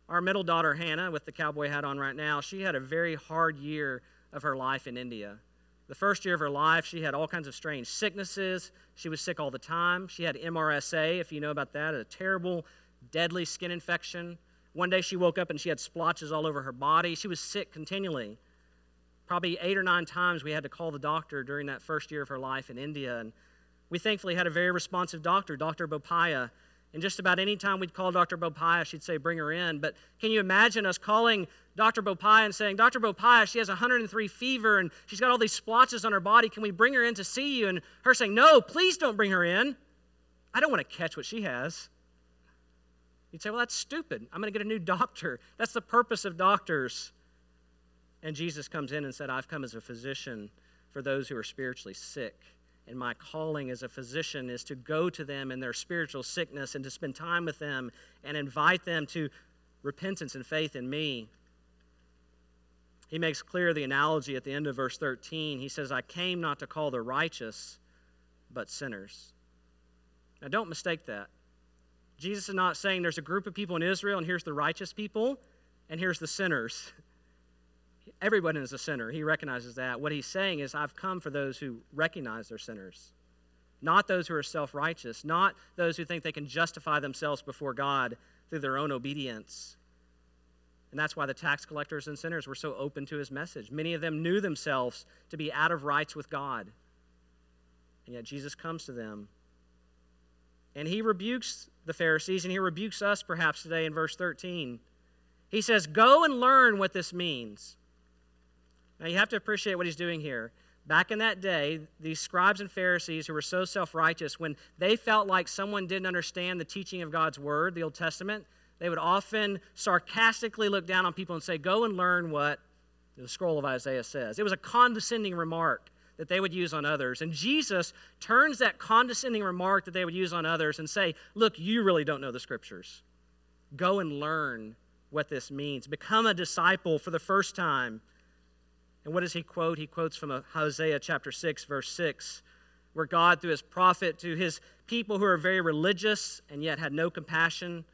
S1: Our middle daughter, Hannah, with the cowboy hat on right now, she had a very hard year of her life in India. The first year of her life, she had all kinds of strange sicknesses. She was sick all the time. She had MRSA, if you know about that, a terrible, deadly skin infection. One day she woke up and she had splotches all over her body. She was sick continually. Probably eight or nine times we had to call the doctor during that first year of her life in India. And we thankfully had a very responsive doctor, Dr. Bopaya, and just about any time we'd call Dr. Bopaya, she'd say, Bring her in. But can you imagine us calling Dr. Bopaya and saying, Dr. Bopaya, she has 103 fever and she's got all these splotches on her body. Can we bring her in to see you? And her saying, No, please don't bring her in. I don't want to catch what she has. You'd say, Well, that's stupid. I'm going to get a new doctor. That's the purpose of doctors. And Jesus comes in and said, I've come as a physician for those who are spiritually sick. And my calling as a physician is to go to them in their spiritual sickness and to spend time with them and invite them to repentance and faith in me. He makes clear the analogy at the end of verse 13. He says, I came not to call the righteous, but sinners. Now, don't mistake that. Jesus is not saying there's a group of people in Israel, and here's the righteous people, and here's the sinners. Everyone is a sinner. He recognizes that. What he's saying is, I've come for those who recognize they're sinners, not those who are self righteous, not those who think they can justify themselves before God through their own obedience. And that's why the tax collectors and sinners were so open to his message. Many of them knew themselves to be out of rights with God. And yet Jesus comes to them. And he rebukes the Pharisees, and he rebukes us perhaps today in verse 13. He says, Go and learn what this means. Now, you have to appreciate what he's doing here. back in that day, these scribes and Pharisees who were so self righteous, when they felt like someone didn't understand the teaching of God's word, the Old Testament, they would often sarcastically look down on people and say, Go and learn what the scroll of Isaiah says. It was a condescending remark that they would use on others. And Jesus turns that condescending remark that they would use on others and say, Look, you really don't know the scriptures. Go and learn what this means. Become a disciple for the first time. And what does he quote? He quotes from uh, Hosea chapter 6, verse 6, where God, through his prophet, to his people who are very religious and yet had no compassion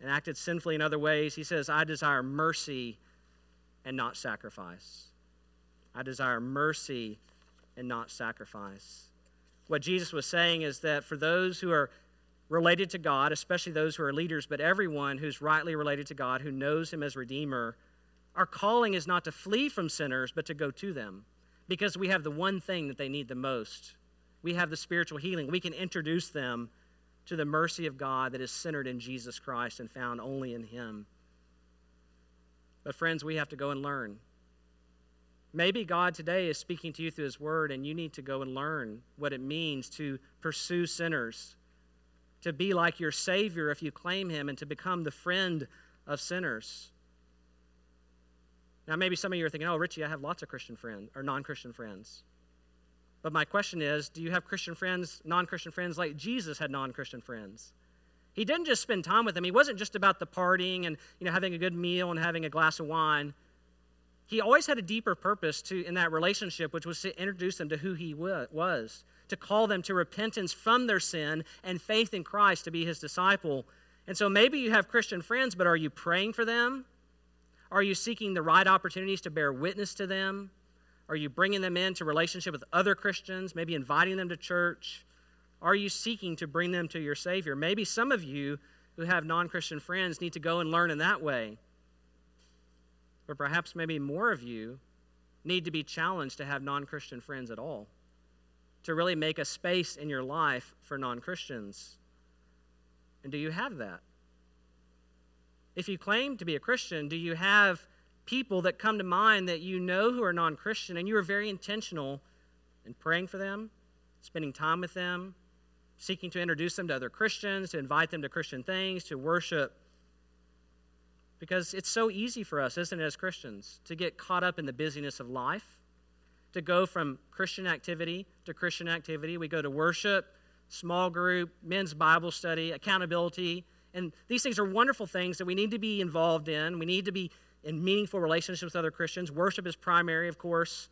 S1: and acted sinfully in other ways, he says, I desire mercy and not sacrifice. I desire mercy and not sacrifice. What Jesus was saying is that for those who are related to God, especially those who are leaders, but everyone who's rightly related to God, who knows Him as Redeemer, our calling is not to flee from sinners, but to go to them because we have the one thing that they need the most. We have the spiritual healing. We can introduce them to the mercy of God that is centered in Jesus Christ and found only in Him. But, friends, we have to go and learn. Maybe God today is speaking to you through His Word, and you need to go and learn what it means to pursue sinners to be like your Savior if you claim Him, and to become the friend of sinners. Now, maybe some of you are thinking, oh, Richey, I have lots of Christian friends or non Christian friends. But my question is do you have Christian friends, non Christian friends, like Jesus had non Christian friends? He didn't just spend time with them. He wasn't just about the partying and you know, having a good meal and having a glass of wine. He always had a deeper purpose to, in that relationship, which was to introduce them to who he was, to call them to repentance from their sin and faith in Christ to be his disciple. And so maybe you have Christian friends, but are you praying for them? Are you seeking the right opportunities to bear witness to them? Are you bringing them into relationship with other Christians, maybe inviting them to church? Are you seeking to bring them to your Savior? Maybe some of you who have non Christian friends need to go and learn in that way. Or perhaps maybe more of you need to be challenged to have non Christian friends at all to really make a space in your life for non Christians? And do you have that? If you claim to be a Christian, do you have people that come to mind that you know who are non Christian and you are very intentional in praying for them, spending time with them, seeking to introduce them to other Christians, to invite them to Christian things, to worship? Because it's so easy for us, isn't it, as Christians, to get caught up in the busyness of life to go from Christian activity to Christian activity. We go to worship, small group, men's Bible study, accountability. And these things are wonderful things that we need to be involved in. We need to be in meaningful relationships with other Christians. Worship is primary, of course.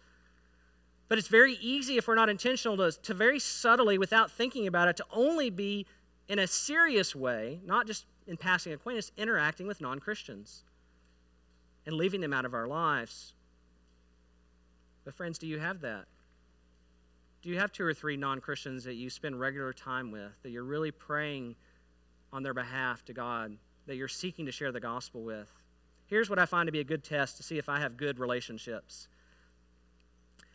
S1: But it's very easy if we're not intentional to, to very subtly, without thinking about it, to only be in a serious way, not just in passing acquaintance, interacting with non Christians and leaving them out of our lives. But, friends, do you have that? Do you have two or three non Christians that you spend regular time with, that you're really praying on their behalf to God, that you're seeking to share the gospel with? Here's what I find to be a good test to see if I have good relationships.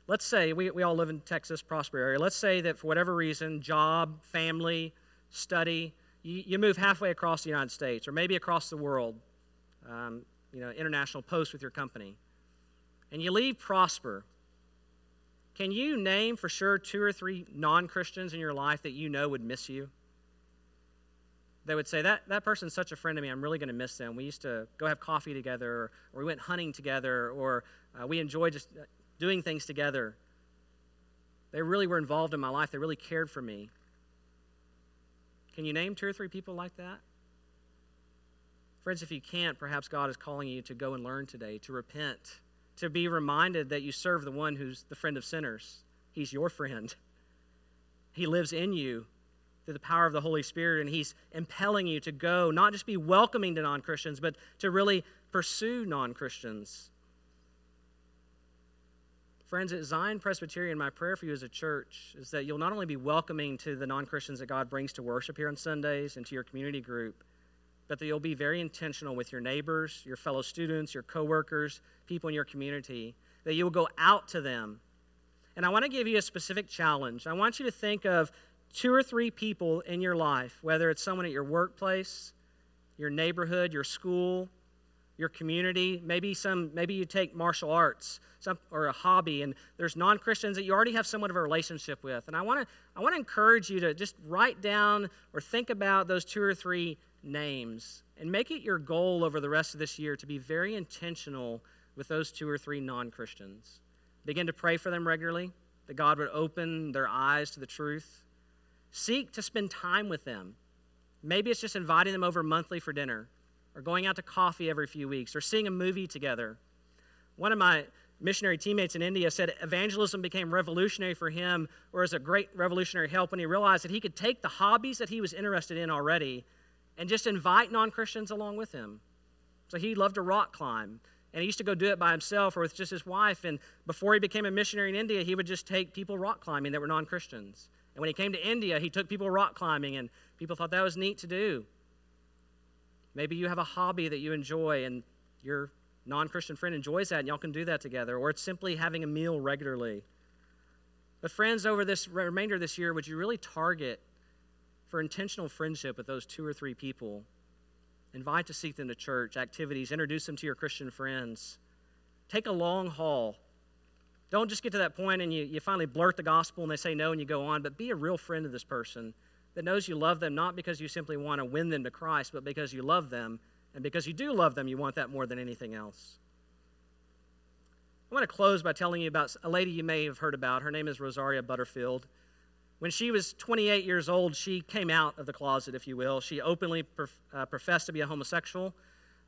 S1: Let's say we, we all live in Texas, Prosper area. Let's say that for whatever reason, job, family, study, you, you move halfway across the United States or maybe across the world, um, you know, international post with your company. And you leave Prosper can you name for sure two or three non Christians in your life that you know would miss you? They would say, that, that person's such a friend to me, I'm really going to miss them. We used to go have coffee together, or, we went hunting together, or uh, we enjoyed just uh, doing things together. They really were involved in my life, they really cared for me. Can you name two or three people like that? Friends, if you can't, perhaps God is calling you to go and learn today, to repent to be reminded that you serve the one who's the friend of sinners. He's your friend. He lives in you through the power of the Holy Spirit, and He's impelling you to go, not just be welcoming to non Christians, but to really pursue non Christians. Friends, at Zion Presbyterian, my prayer for you as a church is that you'll not only be welcoming to the non Christians that God brings to worship here on Sundays and to your community group, but that you'll be very intentional with your neighbors, your fellow students, your coworkers, people in your community, that you will go out to them. And I want to give you a specific challenge. I want you to think of two or three people in your life, whether it's someone at your workplace, your neighborhood, your school, your community. Maybe some maybe you take martial arts some, or a hobby and there's non-Christians that you already have somewhat of a relationship with. And I want to I want to encourage you to just write down or think about those two or three names and make it your goal over the rest of this year to be very intentional with those two or three non-Christians. Begin to pray for them regularly that God would open their eyes to the truth. Seek to spend time with them. Maybe it's just inviting them over monthly for dinner or going out to coffee every few weeks, or seeing a movie together. One of my missionary teammates in India said evangelism became revolutionary for him, or as a great revolutionary help when he realized that he could take the hobbies that he was interested in already and just invite non Christians along with him. So he loved to rock climb. And he used to go do it by himself or with just his wife. And before he became a missionary in India, he would just take people rock climbing that were non Christians. And when he came to India, he took people rock climbing, and people thought that was neat to do. Maybe you have a hobby that you enjoy and your non Christian friend enjoys that and y'all can do that together. Or it's simply having a meal regularly. But, friends, over this remainder of this year, would you really target for intentional friendship with those two or three people? Invite to seek them to church, activities, introduce them to your Christian friends. Take a long haul. Don't just get to that point and you, you finally blurt the gospel and they say no and you go on, but be a real friend of this person that knows you love them not because you simply want to win them to Christ, but because you love them. And because you do love them, you want that more than anything else. I want to close by telling you about a lady you may have heard about. Her name is Rosaria Butterfield. When she was 28 years old, she came out of the closet, if you will. She openly prof- uh, professed to be a homosexual,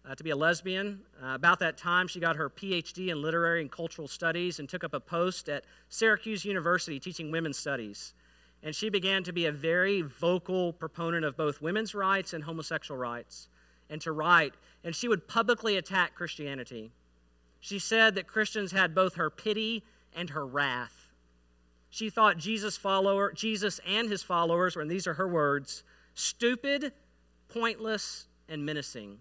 S1: uh, to be a lesbian. Uh, about that time, she got her PhD in literary and cultural studies and took up a post at Syracuse University teaching women's studies and she began to be a very vocal proponent of both women's rights and homosexual rights, and to write. And she would publicly attack Christianity. She said that Christians had both her pity and her wrath. She thought Jesus follower, Jesus and his followers, and these are her words, stupid, pointless, and menacing.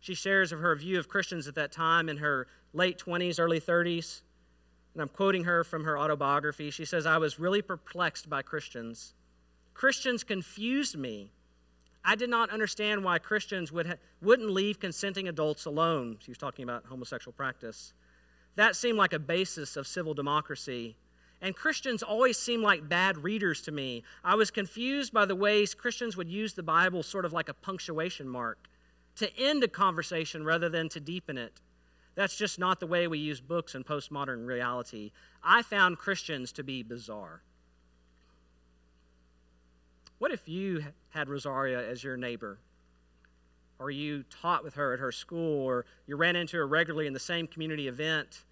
S1: She shares of her view of Christians at that time in her late 20s, early 30s and I'm quoting her from her autobiography. She says, I was really perplexed by Christians. Christians confused me. I did not understand why Christians would ha- wouldn't leave consenting adults alone. She was talking about homosexual practice. That seemed like a basis of civil democracy. And Christians always seemed like bad readers to me. I was confused by the ways Christians would use the Bible sort of like a punctuation mark to end a conversation rather than to deepen it. That's just not the way we use books in postmodern reality. I found Christians to be bizarre. What if you had Rosaria as your neighbor? Or you taught with her at her school, or you ran into her regularly in the same community event?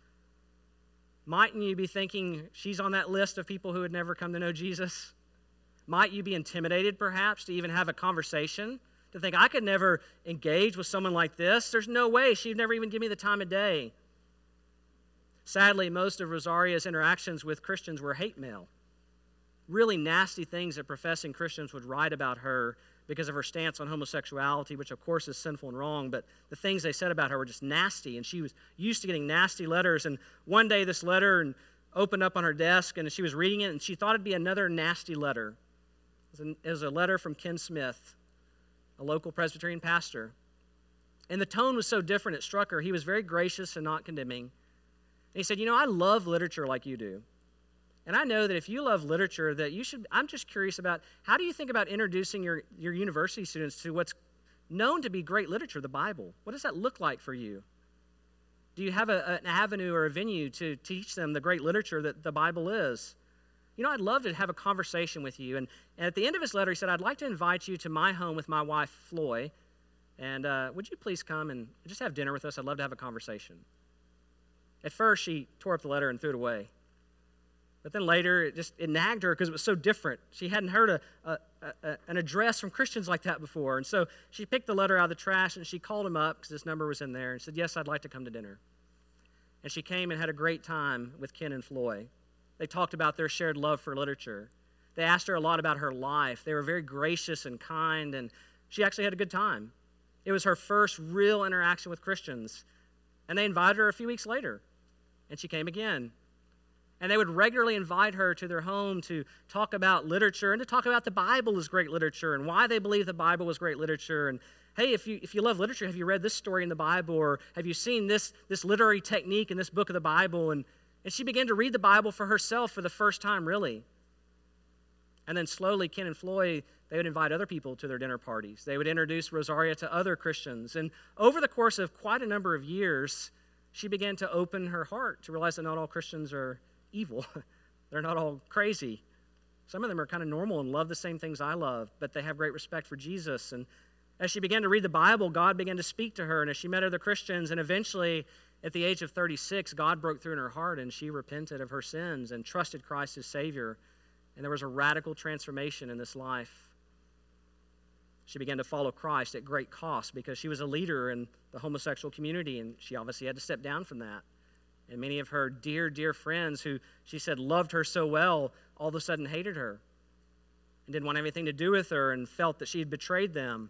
S1: Mightn't you be thinking she's on that list of people who would never come to know Jesus? Might you be intimidated, perhaps, to even have a conversation? To think I could never engage with someone like this. There's no way. She'd never even give me the time of day. Sadly, most of Rosaria's interactions with Christians were hate mail. Really nasty things that professing Christians would write about her because of her stance on homosexuality, which of course is sinful and wrong, but the things they said about her were just nasty, and she was used to getting nasty letters. And one day, this letter opened up on her desk, and she was reading it, and she thought it'd be another nasty letter. It was a letter from Ken Smith a local Presbyterian pastor. And the tone was so different, it struck her. He was very gracious and not condemning. And he said, You know, I love literature like you do. And I know that if you love literature, that you should, I'm just curious about how do you think about introducing your, your university students to what's known to be great literature, the Bible? What does that look like for you? Do you have a, an avenue or a venue to teach them the great literature that the Bible is? You know, I'd love to have a conversation with you. And, and at the end of his letter, he said, I'd like to invite you to my home with my wife, Floy. And uh, would you please come and just have dinner with us? I'd love to have a conversation. At first, she tore up the letter and threw it away. But then later, it just it nagged her because it was so different. She hadn't heard a, a, a, an address from Christians like that before. And so she picked the letter out of the trash and she called him up because his number was in there and said, Yes, I'd like to come to dinner. And she came and had a great time with Ken and Floy. They talked about their shared love for literature. They asked her a lot about her life. They were very gracious and kind, and she actually had a good time. It was her first real interaction with Christians. And they invited her a few weeks later, and she came again. And they would regularly invite her to their home to talk about literature and to talk about the Bible as great literature and why they believe the Bible was great literature. And hey, if you, if you love literature, have you read this story in the Bible? Or have you seen this, this literary technique in this book of the Bible? And, and she began to read the Bible for herself for the first time, really. And then slowly, Ken and Floy, they would invite other people to their dinner parties. They would introduce Rosaria to other Christians. And over the course of quite a number of years, she began to open her heart to realize that not all Christians are evil. They're not all crazy. Some of them are kind of normal and love the same things I love, but they have great respect for Jesus. And as she began to read the Bible, God began to speak to her. And as she met other Christians, and eventually, at the age of 36, God broke through in her heart and she repented of her sins and trusted Christ as Savior. And there was a radical transformation in this life. She began to follow Christ at great cost because she was a leader in the homosexual community, and she obviously had to step down from that. And many of her dear, dear friends who she said loved her so well all of a sudden hated her and didn't want anything to do with her and felt that she had betrayed them.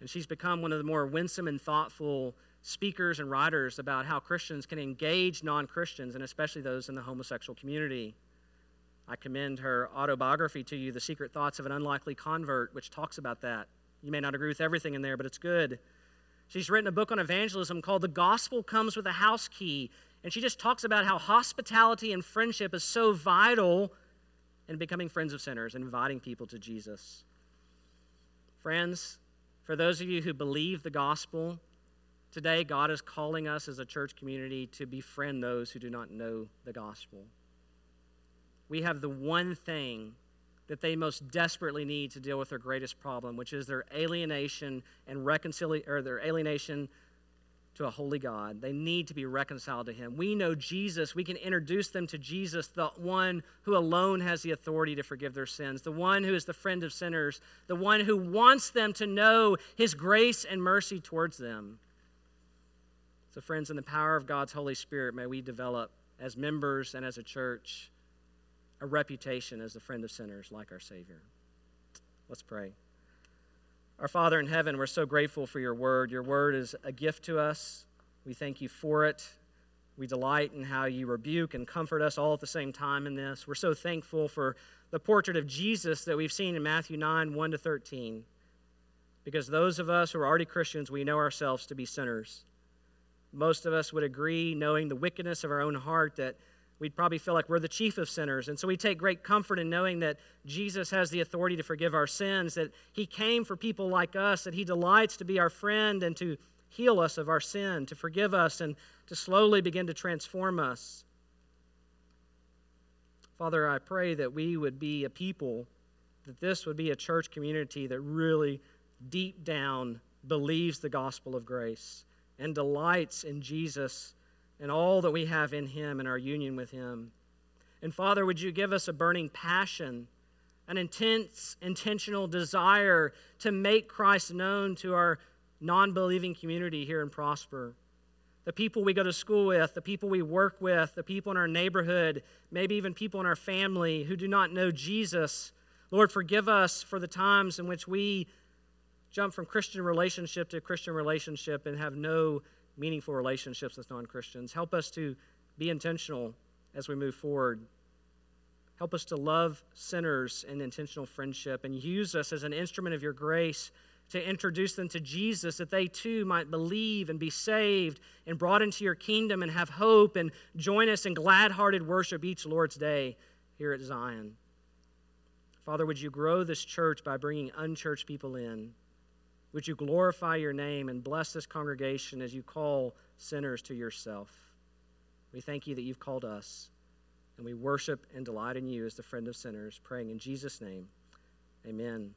S1: And she's become one of the more winsome and thoughtful speakers and writers about how Christians can engage non Christians, and especially those in the homosexual community. I commend her autobiography to you, The Secret Thoughts of an Unlikely Convert, which talks about that. You may not agree with everything in there, but it's good. She's written a book on evangelism called The Gospel Comes with a House Key, and she just talks about how hospitality and friendship is so vital in becoming friends of sinners and inviting people to Jesus. Friends, for those of you who believe the gospel, today God is calling us as a church community to befriend those who do not know the gospel we have the one thing that they most desperately need to deal with their greatest problem, which is their alienation and reconciliation, or their alienation to a holy God. They need to be reconciled to Him. We know Jesus. We can introduce them to Jesus, the one who alone has the authority to forgive their sins, the one who is the friend of sinners, the one who wants them to know His grace and mercy towards them. So, friends, in the power of God's Holy Spirit, may we develop as members and as a church a reputation as the friend of sinners like our Savior. Let's pray. Our Father in heaven, we're so grateful for your word. Your word is a gift to us. We thank you for it. We delight in how you rebuke and comfort us all at the same time in this. We're so thankful for the portrait of Jesus that we've seen in Matthew 9 1 to 13. Because those of us who are already Christians, we know ourselves to be sinners. Most of us would agree, knowing the wickedness of our own heart, that we'd probably feel like we're the chief of sinners. And so we take great comfort in knowing that Jesus has the authority to forgive our sins, that He came for people like us, that He delights to be our friend and to heal us of our sin, to forgive us, and to slowly begin to transform us. Father, I pray that we would be a people, that this would be a church community that really deep down believes the gospel of grace and delights in Jesus and all that we have in Him and our union with Him. And Father, would you give us a burning passion, an intense, intentional desire to make Christ known to our non believing community here in Prosper? The people we go to school with, the people we work with, the people in our neighborhood, maybe even people in our family who do not know Jesus. Lord, forgive us for the times in which we jump from Christian relationship to Christian relationship and have no meaningful relationships with non Christians. Help us to be intentional as we move forward. Help us to love sinners in intentional friendship and use us as an instrument of your grace to introduce them to Jesus that they too might believe and be saved and brought into your kingdom and have hope and join us in glad hearted worship each Lord's day here at Zion. Father, would you grow this church by bringing unchurched people in? Would you glorify your name and bless this congregation as you call sinners to yourself? We thank you that you've called us, and we worship and delight in you as the friend of sinners, praying in Jesus' name. Amen.